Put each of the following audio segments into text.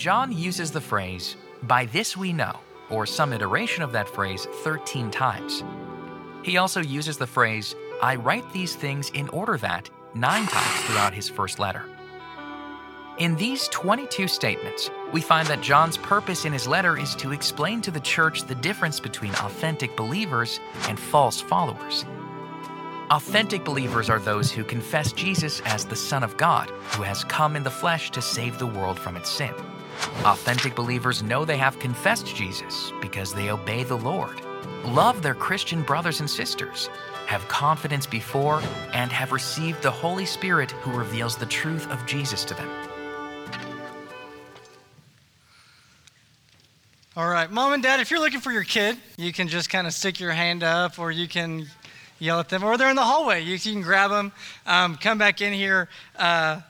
John uses the phrase, by this we know, or some iteration of that phrase 13 times. He also uses the phrase, I write these things in order that, nine times throughout his first letter. In these 22 statements, we find that John's purpose in his letter is to explain to the church the difference between authentic believers and false followers. Authentic believers are those who confess Jesus as the Son of God, who has come in the flesh to save the world from its sin. Authentic believers know they have confessed Jesus because they obey the Lord, love their Christian brothers and sisters, have confidence before, and have received the Holy Spirit who reveals the truth of Jesus to them. All right, mom and dad, if you're looking for your kid, you can just kind of stick your hand up or you can yell at them, or they're in the hallway. You, you can grab them, um, come back in here, uh,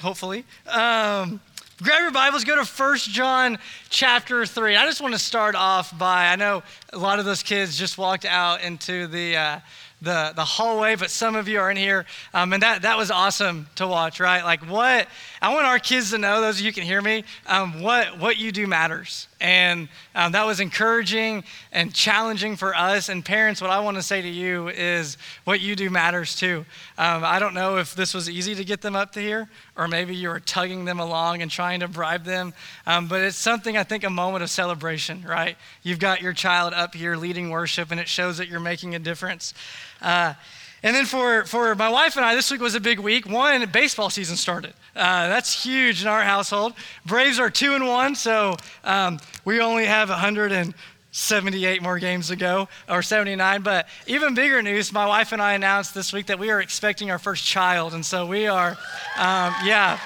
hopefully. Um, grab your Bibles, go to 1 John chapter 3. I just want to start off by, I know a lot of those kids just walked out into the. Uh, the, the hallway, but some of you are in here. Um, and that, that was awesome to watch, right? Like, what I want our kids to know, those of you can hear me, um, what, what you do matters. And um, that was encouraging and challenging for us. And parents, what I want to say to you is what you do matters too. Um, I don't know if this was easy to get them up to here, or maybe you were tugging them along and trying to bribe them. Um, but it's something, I think, a moment of celebration, right? You've got your child up here leading worship, and it shows that you're making a difference. Uh, and then for, for my wife and I, this week was a big week. One, baseball season started. Uh, that's huge in our household. Braves are two and one, so um, we only have 178 more games to go, or 79. But even bigger news, my wife and I announced this week that we are expecting our first child. And so we are, um, yeah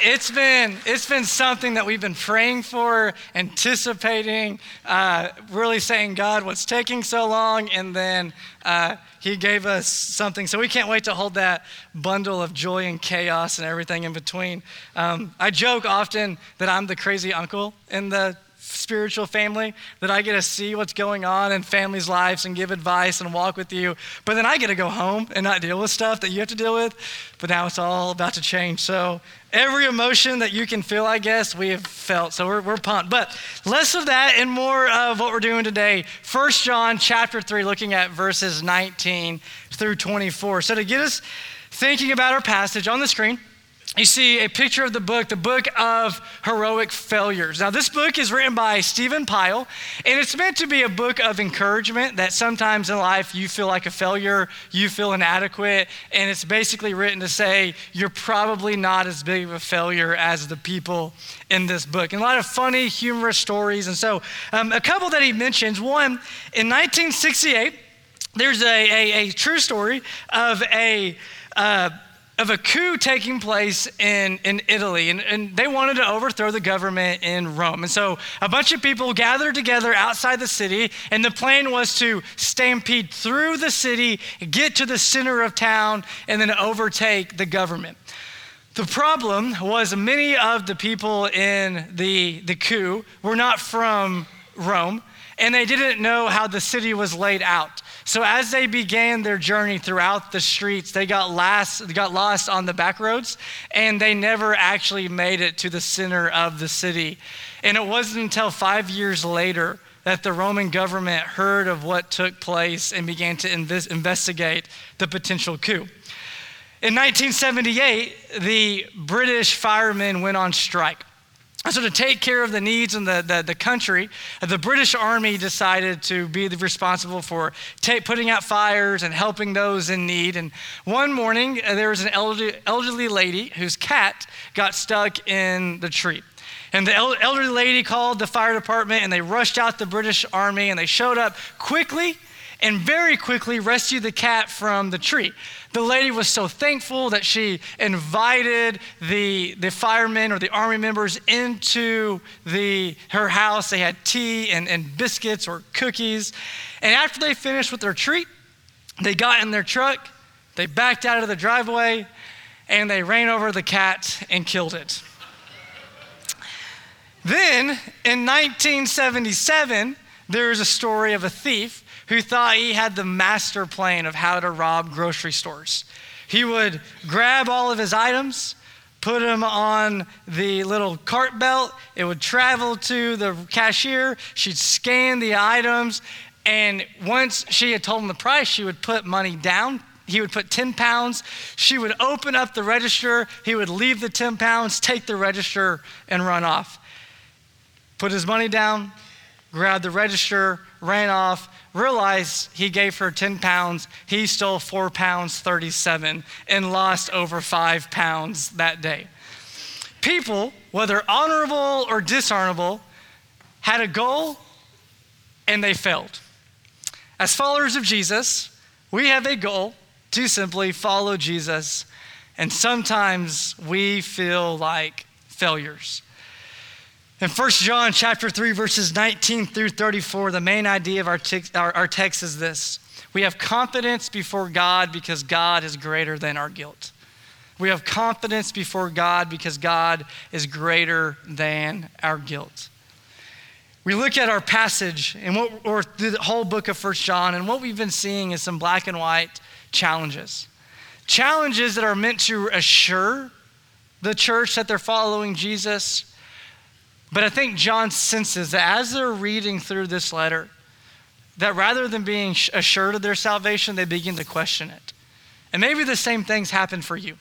it's been it's been something that we've been praying for, anticipating, uh, really saying, God, what's taking so long? And then uh, He gave us something. So we can't wait to hold that bundle of joy and chaos and everything in between. Um, I joke often that I'm the crazy uncle in the spiritual family that I get to see what's going on in families' lives and give advice and walk with you. But then I get to go home and not deal with stuff that you have to deal with. But now it's all about to change. So every emotion that you can feel, I guess, we have felt. So we're, we're pumped. But less of that and more of what we're doing today. First John chapter 3, looking at verses 19 through 24. So to get us thinking about our passage on the screen, you see a picture of the book, the book of heroic failures. Now, this book is written by Stephen Pile, and it's meant to be a book of encouragement that sometimes in life you feel like a failure, you feel inadequate, and it's basically written to say you're probably not as big of a failure as the people in this book. And a lot of funny, humorous stories. And so, um, a couple that he mentions one, in 1968, there's a, a, a true story of a uh, of a coup taking place in, in Italy, and, and they wanted to overthrow the government in Rome. And so a bunch of people gathered together outside the city, and the plan was to stampede through the city, get to the center of town, and then overtake the government. The problem was many of the people in the, the coup were not from Rome, and they didn't know how the city was laid out. So as they began their journey throughout the streets, they got lost, got lost on the back roads, and they never actually made it to the center of the city. And it wasn't until five years later that the Roman government heard of what took place and began to inv- investigate the potential coup. In 1978, the British firemen went on strike. So, to take care of the needs in the, the, the country, the British Army decided to be responsible for putting out fires and helping those in need. And one morning, uh, there was an elderly, elderly lady whose cat got stuck in the tree. And the elderly lady called the fire department, and they rushed out the British Army, and they showed up quickly and very quickly rescued the cat from the tree. The lady was so thankful that she invited the, the firemen or the army members into the, her house. They had tea and, and biscuits or cookies. And after they finished with their treat, they got in their truck, they backed out of the driveway, and they ran over the cat and killed it. then in 1977, there is a story of a thief who thought he had the master plan of how to rob grocery stores. He would grab all of his items, put them on the little cart belt. It would travel to the cashier. She'd scan the items. And once she had told him the price, she would put money down. He would put 10 pounds. She would open up the register. He would leave the 10 pounds, take the register, and run off. Put his money down, grabbed the register, ran off, realized he gave her 10 pounds. He stole 4 pounds 37 and lost over 5 pounds that day. People, whether honorable or dishonorable, had a goal and they failed. As followers of Jesus, we have a goal to simply follow Jesus, and sometimes we feel like failures. In 1 John chapter 3, verses 19 through 34, the main idea of our, our, our text is this. We have confidence before God because God is greater than our guilt. We have confidence before God because God is greater than our guilt. We look at our passage and what, or the whole book of 1 John, and what we've been seeing is some black and white challenges. Challenges that are meant to assure the church that they're following Jesus, but I think John senses that as they're reading through this letter, that rather than being assured of their salvation, they begin to question it. And maybe the same things happen for you.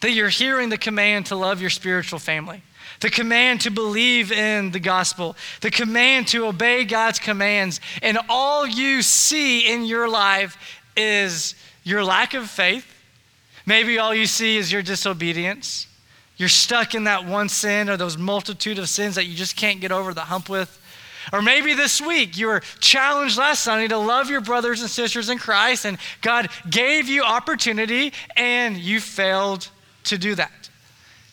That you're hearing the command to love your spiritual family, the command to believe in the gospel, the command to obey God's commands, and all you see in your life is your lack of faith. Maybe all you see is your disobedience. You're stuck in that one sin or those multitude of sins that you just can't get over the hump with. Or maybe this week you were challenged last Sunday to love your brothers and sisters in Christ, and God gave you opportunity and you failed to do that.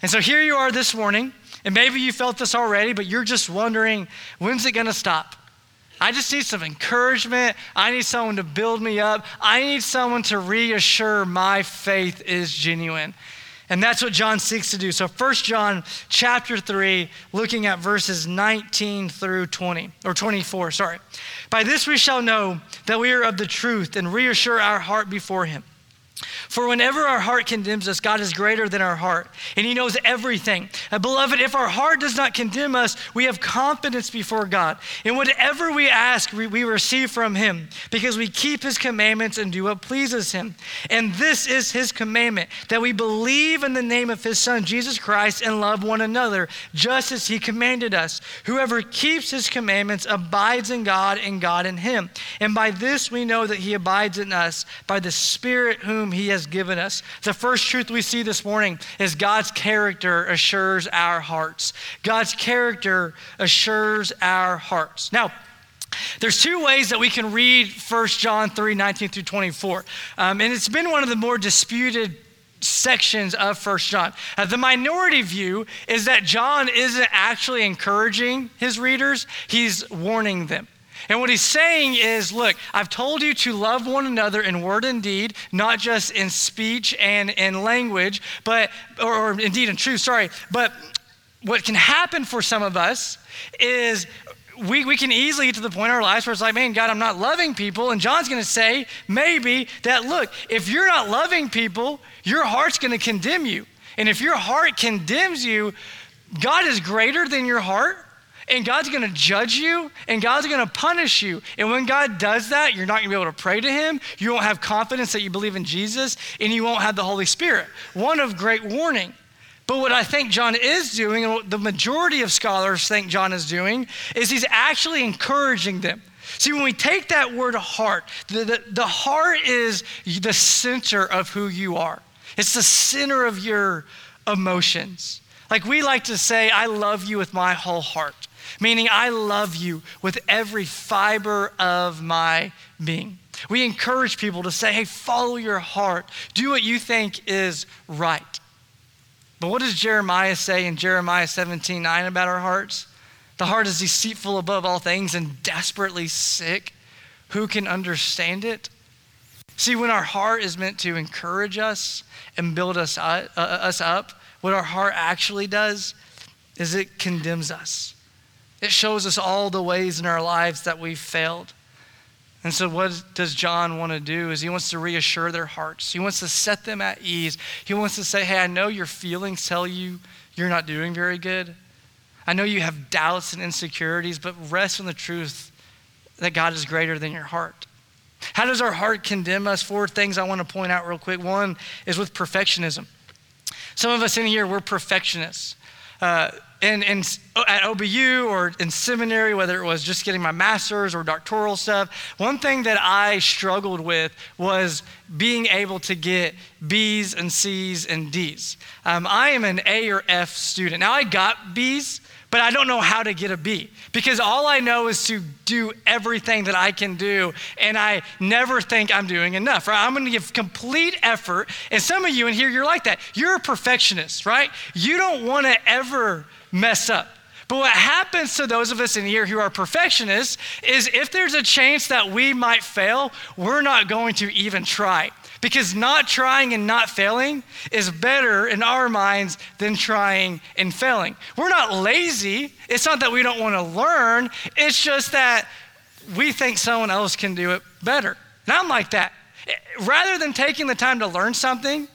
And so here you are this morning, and maybe you felt this already, but you're just wondering when's it going to stop? I just need some encouragement. I need someone to build me up. I need someone to reassure my faith is genuine. And that's what John seeks to do. So 1 John chapter 3, looking at verses 19 through 20, or 24, sorry. By this we shall know that we are of the truth and reassure our heart before him. For whenever our heart condemns us, God is greater than our heart, and He knows everything. And beloved, if our heart does not condemn us, we have confidence before God. And whatever we ask, we, we receive from Him, because we keep His commandments and do what pleases Him. And this is His commandment that we believe in the name of His Son, Jesus Christ, and love one another, just as He commanded us. Whoever keeps His commandments abides in God, and God in Him. And by this we know that He abides in us, by the Spirit whom he has given us. The first truth we see this morning is God's character assures our hearts. God's character assures our hearts. Now, there's two ways that we can read 1 John 3 19 through 24. Um, and it's been one of the more disputed sections of First John. Uh, the minority view is that John isn't actually encouraging his readers, he's warning them. And what he's saying is, look, I've told you to love one another in word and deed, not just in speech and in language, but, or, or indeed in truth, sorry. But what can happen for some of us is we, we can easily get to the point in our lives where it's like, man, God, I'm not loving people. And John's going to say, maybe, that look, if you're not loving people, your heart's going to condemn you. And if your heart condemns you, God is greater than your heart and God's to judge you and God's to punish you. And when God does that, you're not to be able to pray to Him. You won't have confidence that you believe in Jesus and you won't have the Holy Spirit. One of great warning. But what I think John is doing, and what the majority of scholars think John is doing, is he's actually encouraging them. See, when we take that word heart, the, the, the heart is the center of who you are, it's the center of your emotions. Like we like to say, I love you with my whole heart meaning I love you with every fiber of my being. We encourage people to say, hey, follow your heart, do what you think is right. But what does Jeremiah say in Jeremiah 17 9 about our hearts? The heart is deceitful above all things and desperately sick. Who can understand it? See, when our heart is meant to encourage us and build us, uh, uh, us up, what our heart actually does is it condemns us. It shows us all the ways in our lives that we've failed. And so, what does John want to do? Is he wants to reassure their hearts. He wants to set them at ease. He wants to say, Hey, I know your feelings tell you you're not doing very good. I know you have doubts and insecurities, but rest in the truth that God is greater than your heart. How does our heart condemn us? Four things I want to point out real quick. One is with perfectionism. Some of us in here, we're perfectionists. Uh, in, in, at OBU or in seminary, whether it was just getting my master's or doctoral stuff, one thing that I struggled with was being able to get B's and C's and D's. Um, I am an A or F student. Now, I got B's, but I don't know how to get a B because all I know is to do everything that I can do, and I never think I'm doing enough, right? I'm gonna give complete effort. And some of you in here, you're like that. You're a perfectionist, right? You don't wanna ever mess up. But what happens to those of us in here who are perfectionists is if there's a chance that we might fail, we're not going to even try. Because not trying and not failing is better in our minds than trying and failing. We're not lazy. It's not that we don't want to learn, it's just that we think someone else can do it better. And I'm like that. Rather than taking the time to learn something,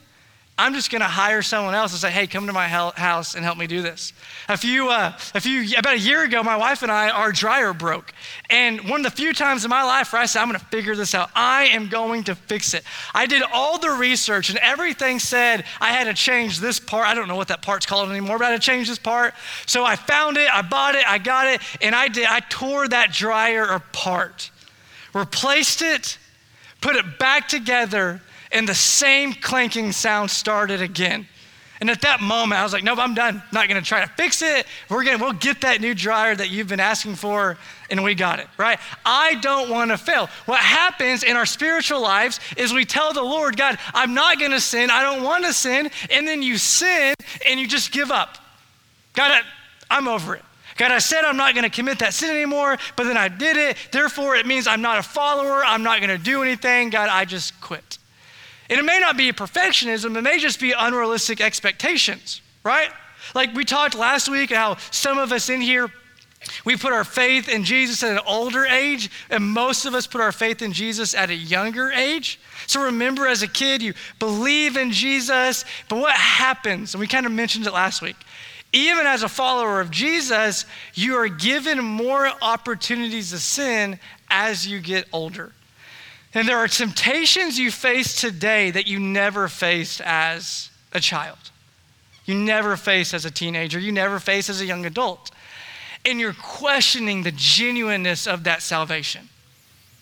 I'm just going to hire someone else and say, hey, come to my house and help me do this. A few, uh, a few, about a year ago, my wife and I, our dryer broke. And one of the few times in my life where I said, I'm going to figure this out. I am going to fix it. I did all the research and everything said I had to change this part. I don't know what that part's called anymore, but I had to change this part. So I found it, I bought it, I got it, and I did. I tore that dryer apart, replaced it, put it back together, and the same clanking sound started again. And at that moment, I was like, nope, I'm done. Not gonna try to fix it. We're gonna, we'll get that new dryer that you've been asking for, and we got it, right? I don't wanna fail. What happens in our spiritual lives is we tell the Lord, God, I'm not gonna sin, I don't wanna sin, and then you sin and you just give up. God, I'm over it. God, I said I'm not going to commit that sin anymore, but then I did it. Therefore, it means I'm not a follower. I'm not going to do anything. God, I just quit. And it may not be perfectionism, it may just be unrealistic expectations, right? Like we talked last week how some of us in here, we put our faith in Jesus at an older age, and most of us put our faith in Jesus at a younger age. So remember, as a kid, you believe in Jesus, but what happens? And we kind of mentioned it last week. Even as a follower of Jesus, you are given more opportunities to sin as you get older. And there are temptations you face today that you never faced as a child. You never faced as a teenager. You never faced as a young adult. And you're questioning the genuineness of that salvation.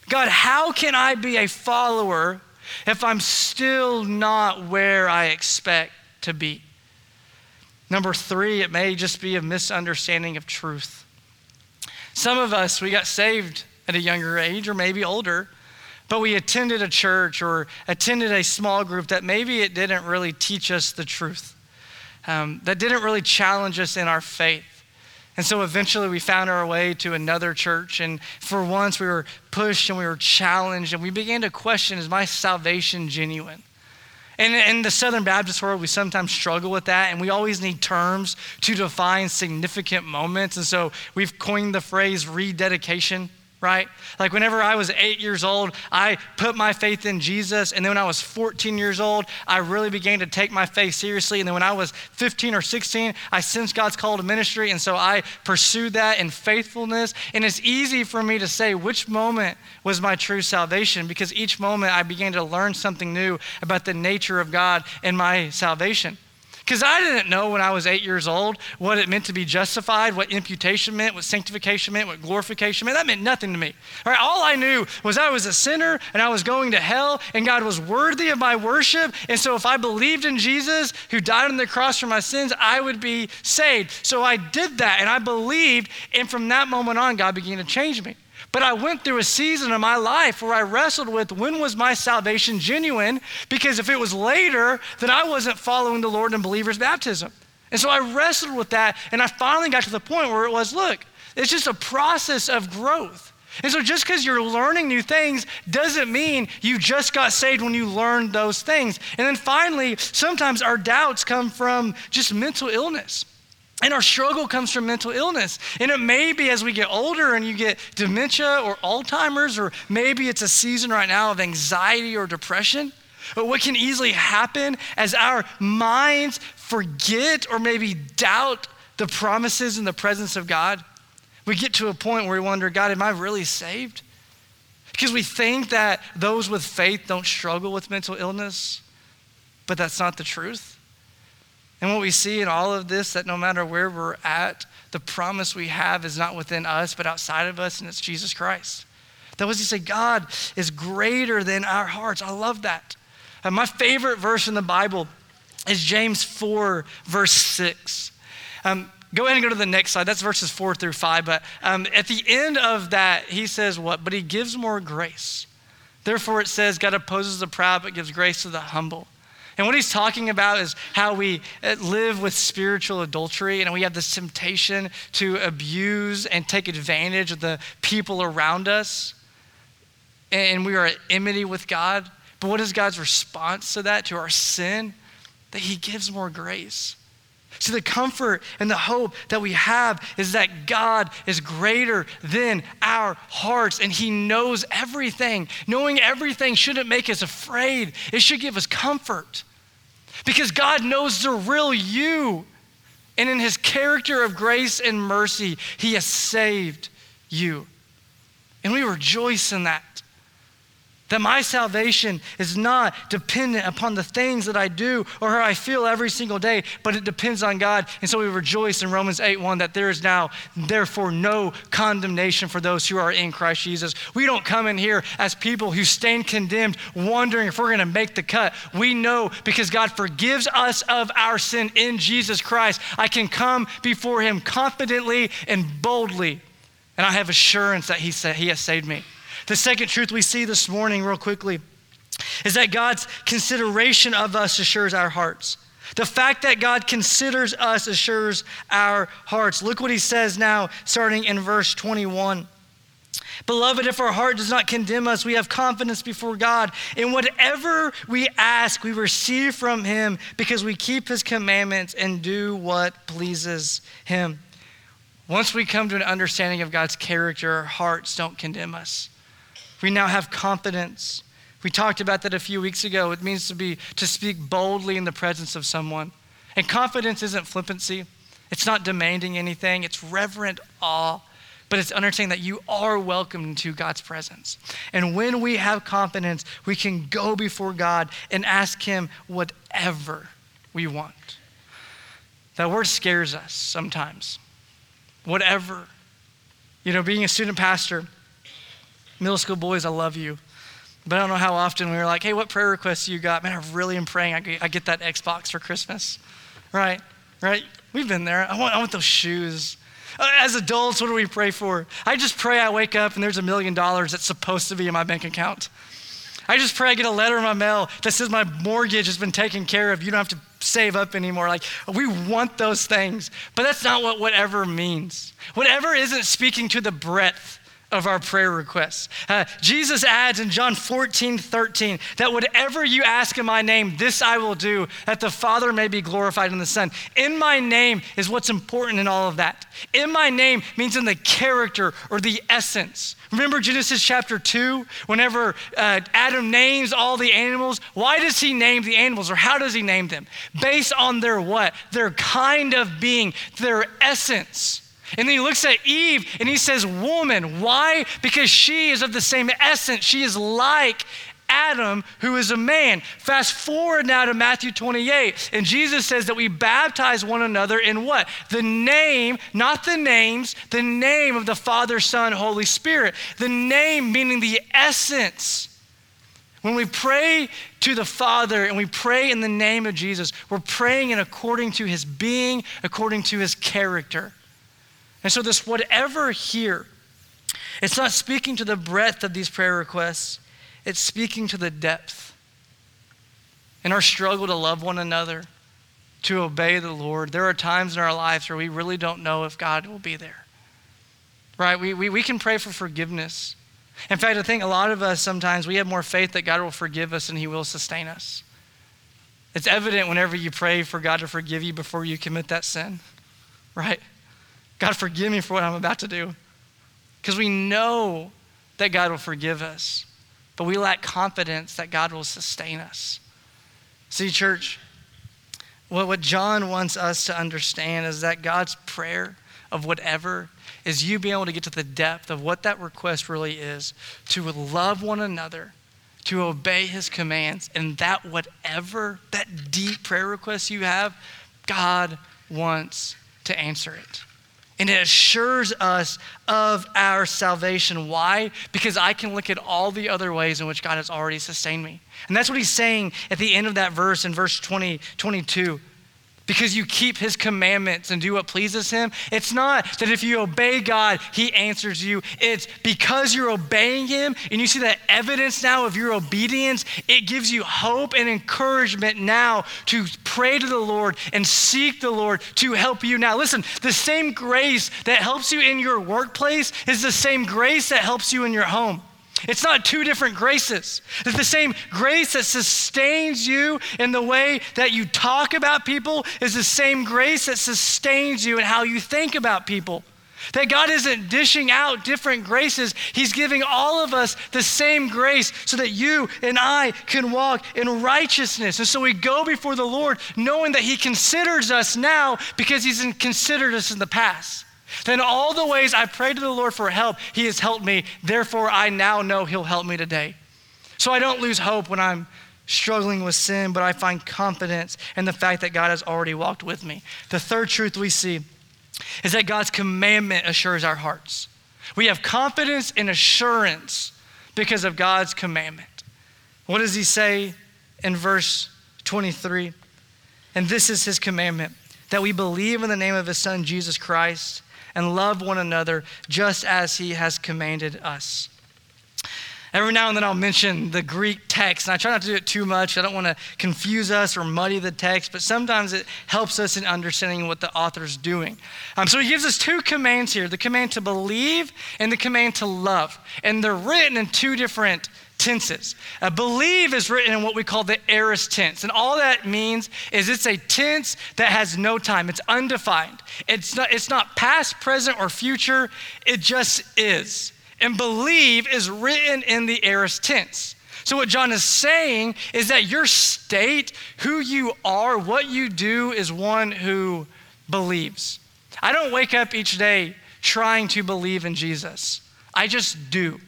God, how can I be a follower if I'm still not where I expect to be? Number three, it may just be a misunderstanding of truth. Some of us, we got saved at a younger age or maybe older but we attended a church or attended a small group that maybe it didn't really teach us the truth, um, that didn't really challenge us in our faith. And so eventually we found our way to another church. And for once we were pushed and we were challenged and we began to question is my salvation genuine? And in the Southern Baptist world, we sometimes struggle with that, and we always need terms to define significant moments. And so we've coined the phrase rededication right? Like whenever I was eight years old, I put my faith in Jesus. And then when I was 14 years old, I really began to take my faith seriously. And then when I was 15 or 16, I sensed God's call to ministry. And so I pursued that in faithfulness. And it's easy for me to say which moment was my true salvation because each moment I began to learn something new about the nature of God and my salvation. Because I didn't know when I was eight years old what it meant to be justified, what imputation meant, what sanctification meant, what glorification meant. That meant nothing to me. All, right, all I knew was I was a sinner and I was going to hell and God was worthy of my worship. And so if I believed in Jesus who died on the cross for my sins, I would be saved. So I did that and I believed. And from that moment on, God began to change me. But I went through a season of my life where I wrestled with when was my salvation genuine? Because if it was later, then I wasn't following the Lord in believer's baptism. And so I wrestled with that, and I finally got to the point where it was look, it's just a process of growth. And so just because you're learning new things doesn't mean you just got saved when you learned those things. And then finally, sometimes our doubts come from just mental illness. And our struggle comes from mental illness. And it may be as we get older and you get dementia or Alzheimer's, or maybe it's a season right now of anxiety or depression. But what can easily happen as our minds forget or maybe doubt the promises and the presence of God, we get to a point where we wonder, God, am I really saved? Because we think that those with faith don't struggle with mental illness, but that's not the truth. And what we see in all of this, that no matter where we're at, the promise we have is not within us, but outside of us, and it's Jesus Christ. That was to say, God is greater than our hearts. I love that. And my favorite verse in the Bible is James 4, verse 6. Um, go ahead and go to the next slide. That's verses 4 through 5. But um, at the end of that, he says what? But he gives more grace. Therefore, it says, God opposes the proud, but gives grace to the humble. And what he's talking about is how we uh, live with spiritual adultery and we have this temptation to abuse and take advantage of the people around us. And we are at enmity with God. But what is God's response to that, to our sin? That he gives more grace. See, the comfort and the hope that we have is that God is greater than our hearts and He knows everything. Knowing everything shouldn't make us afraid, it should give us comfort. Because God knows the real you. And in His character of grace and mercy, He has saved you. And we rejoice in that. That my salvation is not dependent upon the things that I do or how I feel every single day, but it depends on God. And so we rejoice in Romans 8 1 that there is now, therefore, no condemnation for those who are in Christ Jesus. We don't come in here as people who stand condemned, wondering if we're going to make the cut. We know because God forgives us of our sin in Jesus Christ. I can come before Him confidently and boldly, and I have assurance that He, said, he has saved me. The second truth we see this morning, real quickly, is that God's consideration of us assures our hearts. The fact that God considers us assures our hearts. Look what he says now, starting in verse 21. Beloved, if our heart does not condemn us, we have confidence before God. In whatever we ask, we receive from Him because we keep His commandments and do what pleases Him. Once we come to an understanding of God's character, our hearts don't condemn us. We now have confidence. We talked about that a few weeks ago. It means to be to speak boldly in the presence of someone. And confidence isn't flippancy. It's not demanding anything. It's reverent awe, but it's understanding that you are welcome into God's presence. And when we have confidence, we can go before God and ask him whatever we want. That word scares us sometimes. Whatever. You know, being a student pastor, Middle school boys, I love you. But I don't know how often we were like, hey, what prayer requests you got? Man, I really am praying I get, that Xbox for Christmas. Right? Right? We've been there. I want, I want those shoes. Uh, as adults, what do we pray for? I just pray I wake up and there's a million dollars that's supposed to be in my bank account. I just pray I get a letter in my mail that says my mortgage has been taken care of. You don't have to save up anymore. Like, we want those things. But that's not what whatever means. Whatever isn't speaking to the breadth of our prayer requests. Uh, Jesus adds in John 14, 13, that whatever you ask in my name, this I will do, that the Father may be glorified in the Son. In my name is what's important in all of that. In my name means in the character or the essence. Remember Genesis chapter 2? Whenever uh, Adam names all the animals, why does he name the animals or how does he name them? Based on their what? Their kind of being, their essence. And then he looks at Eve and he says, Woman. Why? Because she is of the same essence. She is like Adam, who is a man. Fast forward now to Matthew 28, and Jesus says that we baptize one another in what? The name, not the names, the name of the Father, Son, Holy Spirit. The name meaning the essence. When we pray to the Father and we pray in the name of Jesus, we're praying in according to his being, according to his character. And so, this whatever here, it's not speaking to the breadth of these prayer requests, it's speaking to the depth. In our struggle to love one another, to obey the Lord, there are times in our lives where we really don't know if God will be there. Right? We, we, we can pray for forgiveness. In fact, I think a lot of us sometimes we have more faith that God will forgive us and He will sustain us. It's evident whenever you pray for God to forgive you before you commit that sin. right? God, forgive me for what I'm about to do. Because we know that God will forgive us, but we lack confidence that God will sustain us. See, church, what, what John wants us to understand is that God's prayer of whatever is you being able to get to the depth of what that request really is to love one another, to obey his commands, and that whatever, that deep prayer request you have, God wants to answer it. And it assures us of our salvation. Why? Because I can look at all the other ways in which God has already sustained me. And that's what he's saying at the end of that verse in verse 20, 22 because you keep his commandments and do what pleases him. It's not that if you obey God, he answers you. It's because you're obeying him and you see that evidence now of your obedience, it gives you hope and encouragement now to pray to the Lord and seek the Lord to help you now. Listen, the same grace that helps you in your workplace is the same grace that helps you in your home. It's not two different graces. It's the same grace that sustains you in the way that you talk about people, is the same grace that sustains you in how you think about people. That God isn't dishing out different graces. He's giving all of us the same grace so that you and I can walk in righteousness. And so we go before the Lord knowing that He considers us now because He's considered us in the past. Then all the ways I prayed to the Lord for help, He has helped me. Therefore, I now know He'll help me today. So I don't lose hope when I'm struggling with sin, but I find confidence in the fact that God has already walked with me. The third truth we see is that God's commandment assures our hearts. We have confidence and assurance because of God's commandment. What does He say in verse 23? And this is His commandment that we believe in the name of His Son, Jesus Christ and love one another just as he has commanded us. Every now and then I'll mention the Greek text, and I try not to do it too much. I don't want to confuse us or muddy the text, but sometimes it helps us in understanding what the author's doing. Um, so he gives us two commands here the command to believe and the command to love. And they're written in two different tenses. Uh, believe is written in what we call the aorist tense. And all that means is it's a tense that has no time, it's undefined. It's not, it's not past, present, or future, it just is. And believe is written in the aorist tense. So, what John is saying is that your state, who you are, what you do, is one who believes. I don't wake up each day trying to believe in Jesus, I just do.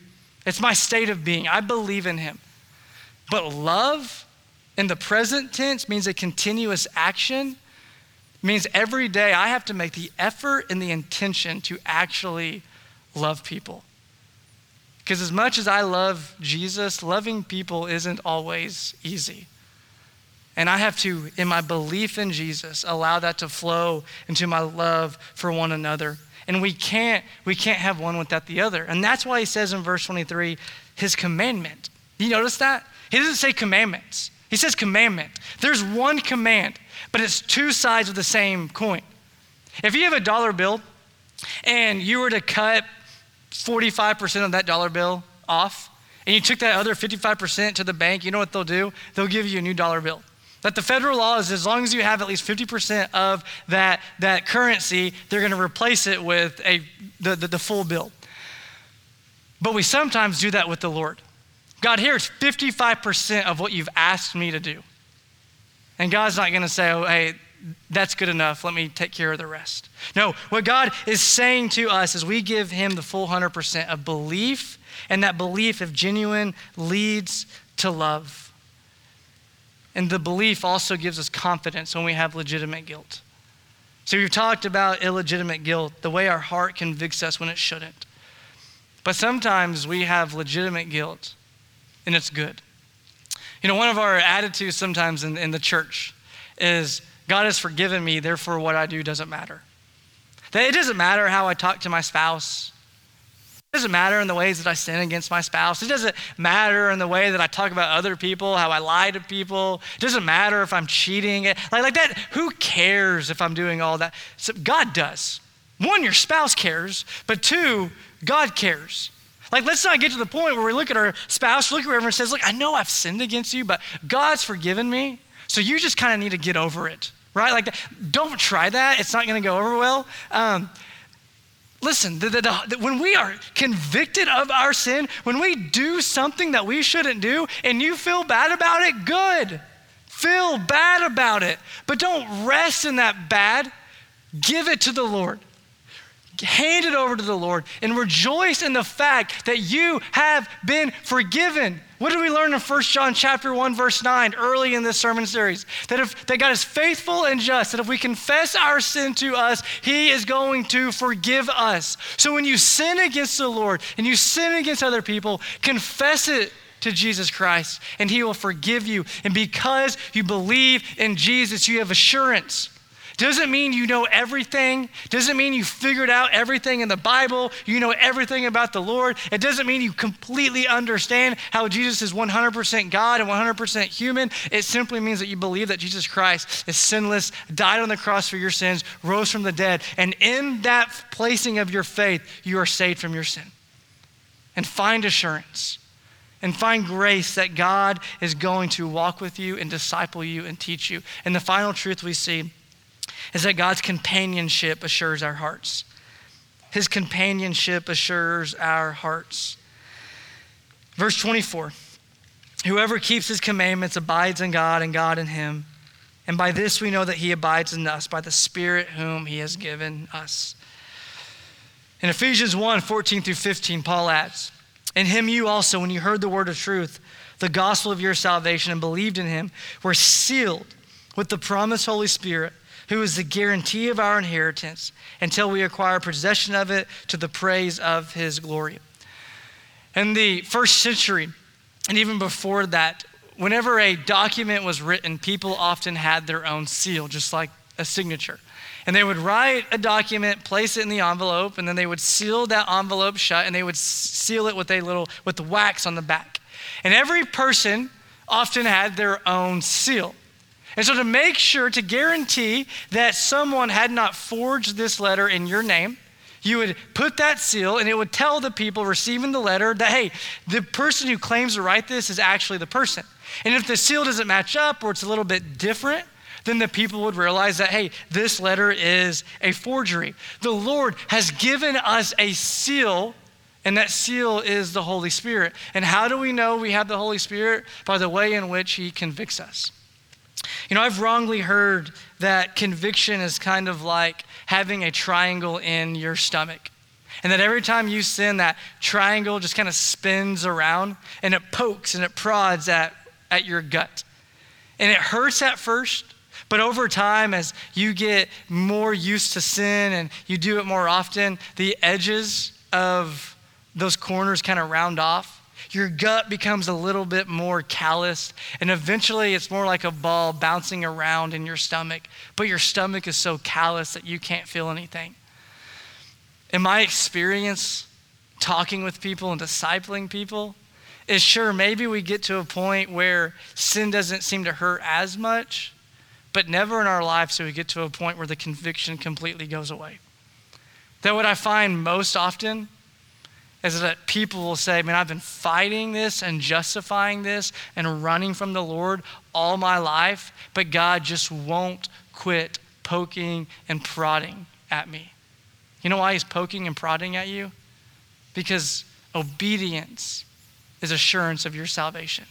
It's my state of being. I believe in him. But love in the present tense means a continuous action, means every day I have to make the effort and the intention to actually love people. Because as much as I love Jesus, loving people isn't always easy. And I have to, in my belief in Jesus, allow that to flow into my love for one another. And we can't, we can't have one without the other. And that's why he says in verse 23, his commandment. You notice that? He doesn't say commandments. He says commandment. There's one command, but it's two sides of the same coin. If you have a dollar bill and you were to cut 45% of that dollar bill off, and you took that other 55% to the bank, you know what they'll do? They'll give you a new dollar bill. That the federal law is as long as you have at least 50% of that, that currency, they're going to replace it with a, the, the, the full bill. But we sometimes do that with the Lord. God, here's 55% of what you've asked me to do. And God's not going to say, oh, hey, that's good enough. Let me take care of the rest. No, what God is saying to us is we give Him the full 100% of belief, and that belief, if genuine, leads to love. And the belief also gives us confidence when we have legitimate guilt. So we've talked about illegitimate guilt, the way our heart convicts us when it shouldn't. But sometimes we have legitimate guilt, and it's good. You know, one of our attitudes sometimes in, in the church is God has forgiven me, therefore what I do doesn't matter. That it doesn't matter how I talk to my spouse. It doesn't matter in the ways that I sin against my spouse. It doesn't matter in the way that I talk about other people, how I lie to people. It doesn't matter if I'm cheating. Like, like that, who cares if I'm doing all that? So God does. One, your spouse cares, but two, God cares. Like, let's not get to the point where we look at our spouse, look at whoever and says, Look, I know I've sinned against you, but God's forgiven me. So you just kind of need to get over it right? Like, don't try that. It's not going to go over well. Um, listen, the, the, the, when we are convicted of our sin, when we do something that we shouldn't do, and you feel bad about it, good. Feel bad about it. But don't rest in that bad. Give it to the Lord hand it over to the Lord and rejoice in the fact that you have been forgiven. What did we learn in 1 John chapter 1 verse 9 early in this sermon series? That if that God is faithful and just, that if we confess our sin to us, he is going to forgive us. So when you sin against the Lord and you sin against other people, confess it to Jesus Christ and he will forgive you. And because you believe in Jesus, you have assurance doesn't mean you know everything. Doesn't mean you figured out everything in the Bible. You know everything about the Lord. It doesn't mean you completely understand how Jesus is 100% God and 100% human. It simply means that you believe that Jesus Christ is sinless, died on the cross for your sins, rose from the dead. And in that placing of your faith, you are saved from your sin. And find assurance and find grace that God is going to walk with you and disciple you and teach you. And the final truth we see is that God's companionship assures our hearts. His companionship assures our hearts. Verse 24 Whoever keeps his commandments abides in God, and God in him. And by this we know that he abides in us, by the Spirit whom he has given us. In Ephesians 1 14 through 15, Paul adds, In him you also, when you heard the word of truth, the gospel of your salvation, and believed in him, were sealed with the promised Holy Spirit who is the guarantee of our inheritance until we acquire possession of it to the praise of his glory. In the first century, and even before that, whenever a document was written, people often had their own seal, just like a signature. And they would write a document, place it in the envelope, and then they would seal that envelope shut and they would seal it with a little with the wax on the back. And every person often had their own seal. And so, to make sure, to guarantee that someone had not forged this letter in your name, you would put that seal and it would tell the people receiving the letter that, hey, the person who claims to write this is actually the person. And if the seal doesn't match up or it's a little bit different, then the people would realize that, hey, this letter is a forgery. The Lord has given us a seal, and that seal is the Holy Spirit. And how do we know we have the Holy Spirit? By the way in which He convicts us. You know, I've wrongly heard that conviction is kind of like having a triangle in your stomach. And that every time you sin, that triangle just kind of spins around and it pokes and it prods at, at your gut. And it hurts at first, but over time, as you get more used to sin and you do it more often, the edges of those corners kind of round off your gut becomes a little bit more calloused, and eventually it's more like a ball bouncing around in your stomach, but your stomach is so callous that you can't feel anything. In my experience, talking with people and discipling people, is sure, maybe we get to a point where sin doesn't seem to hurt as much, but never in our lives do we get to a point where the conviction completely goes away. That what I find most often is that people will say, Man, I've been fighting this and justifying this and running from the Lord all my life, but God just won't quit poking and prodding at me. You know why He's poking and prodding at you? Because obedience is assurance of your salvation.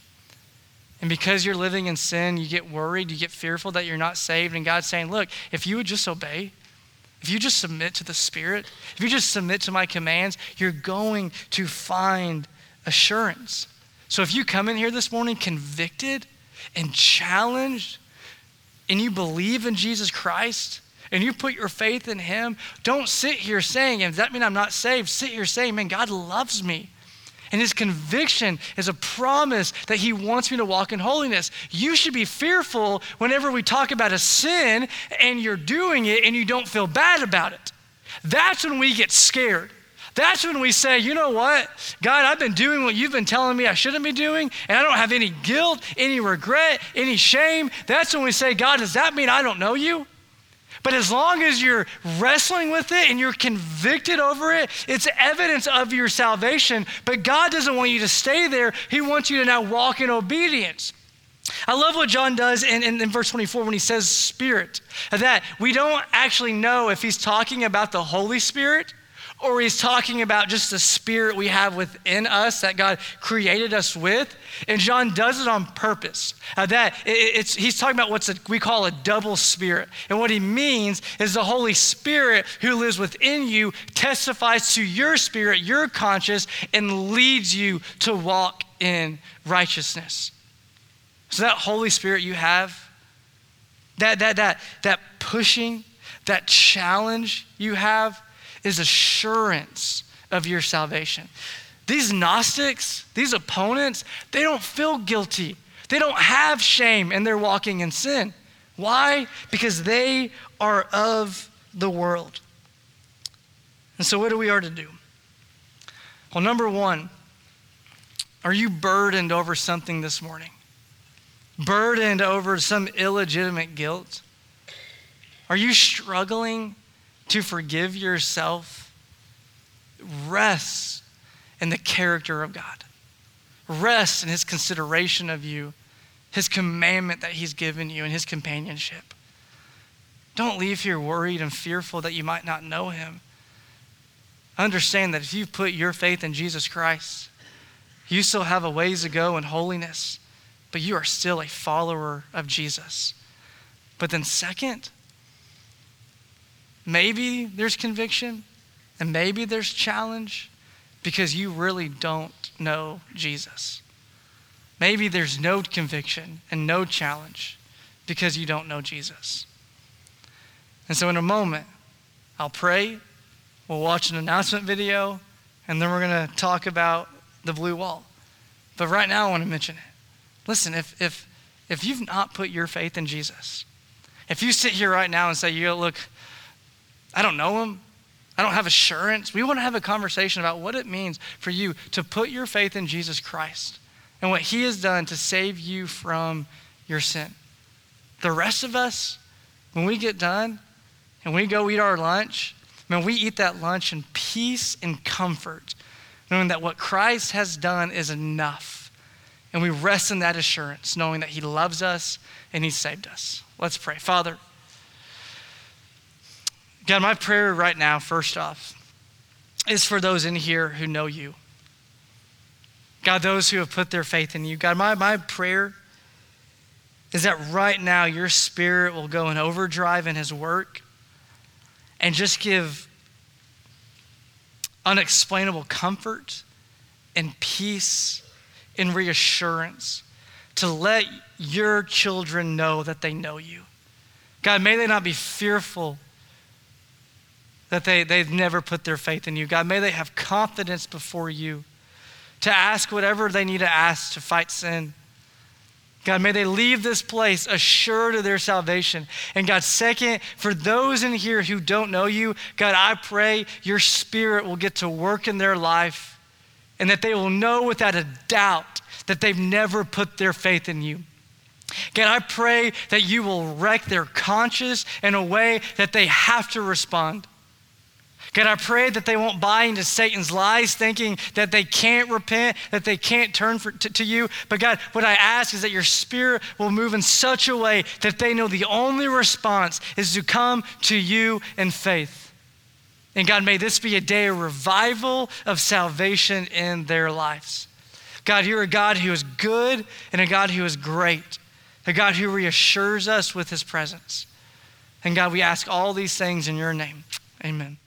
And because you're living in sin, you get worried, you get fearful that you're not saved. And God's saying, Look, if you would just obey, if you just submit to the Spirit, if you just submit to my commands, you're going to find assurance. So if you come in here this morning convicted and challenged, and you believe in Jesus Christ, and you put your faith in Him, don't sit here saying, and does that mean I'm not saved? Sit here saying, man, God loves me. And his conviction is a promise that he wants me to walk in holiness. You should be fearful whenever we talk about a sin and you're doing it and you don't feel bad about it. That's when we get scared. That's when we say, you know what? God, I've been doing what you've been telling me I shouldn't be doing, and I don't have any guilt, any regret, any shame. That's when we say, God, does that mean I don't know you? But as long as you're wrestling with it and you're convicted over it, it's evidence of your salvation. But God doesn't want you to stay there, He wants you to now walk in obedience. I love what John does in, in, in, verse 24 when he says spirit, that we don't actually know if he's talking about the Holy Spirit or he's talking about just the spirit we have within us that God created us with. And John does it on purpose. That it, he's talking about what we call a double spirit. And what he means is the Holy Spirit who lives within you testifies to your spirit, your conscience, and leads you to walk in righteousness. So that Holy Spirit you have, that, that, that, that pushing, that challenge you have, is assurance of your salvation. These Gnostics, these opponents, they don't feel guilty. They don't have shame and they're walking in sin. Why? Because they are of the world. And so, what do we are to do? Well, number one, are you burdened over something this morning? Burdened over some illegitimate guilt? Are you struggling to forgive yourself rests in the character of God, rests in his consideration of you, his commandment that he's given you, and his companionship. Don't leave here worried and fearful that you might not know him. Understand that if you've put your faith in Jesus Christ, you still have a ways to go in holiness, but you are still a follower of Jesus. But then, second, Maybe there's conviction and maybe there's challenge because you really don't know Jesus. Maybe there's no conviction and no challenge because you don't know Jesus. And so, in a moment, I'll pray, we'll watch an announcement video, and then we're going to talk about the blue wall. But right now, I want to mention it. Listen, if, if, if you've not put your faith in Jesus, if you sit here right now and say, you look, I don't know him. I don't have assurance. We want to have a conversation about what it means for you to put your faith in Jesus Christ and what he has done to save you from your sin. The rest of us, when we get done and we go eat our lunch, man, we eat that lunch in peace and comfort, knowing that what Christ has done is enough. And we rest in that assurance, knowing that he loves us and he saved us. Let's pray. Father, God, my prayer right now, first off, is for those in here who know you. God, those who have put their faith in you. God, my, my prayer is that right now your spirit will go in overdrive in his work and just give unexplainable comfort and peace and reassurance to let your children know that they know you. God, may they not be fearful that they, they've never put their faith in you. God, may they have confidence before you to ask whatever they need to ask to fight sin. God, may they leave this place assured of their salvation. And God, second, for those in here who don't know you, God, I pray your spirit will get to work in their life and that they will know without a doubt that they've never put their faith in you. God, I pray that you will wreck their conscience in a way that they have to respond. God, I pray that they won't buy into Satan's lies, thinking that they can't repent, that they can't turn for, to, to you. But God, what I ask is that your spirit will move in such a way that they know the only response is to come to you in faith. And God, may this be a day of revival of salvation in their lives. God, you're a God who is good and a God who is great, a God who reassures us with his presence. And God, we ask all these things in your name. Amen.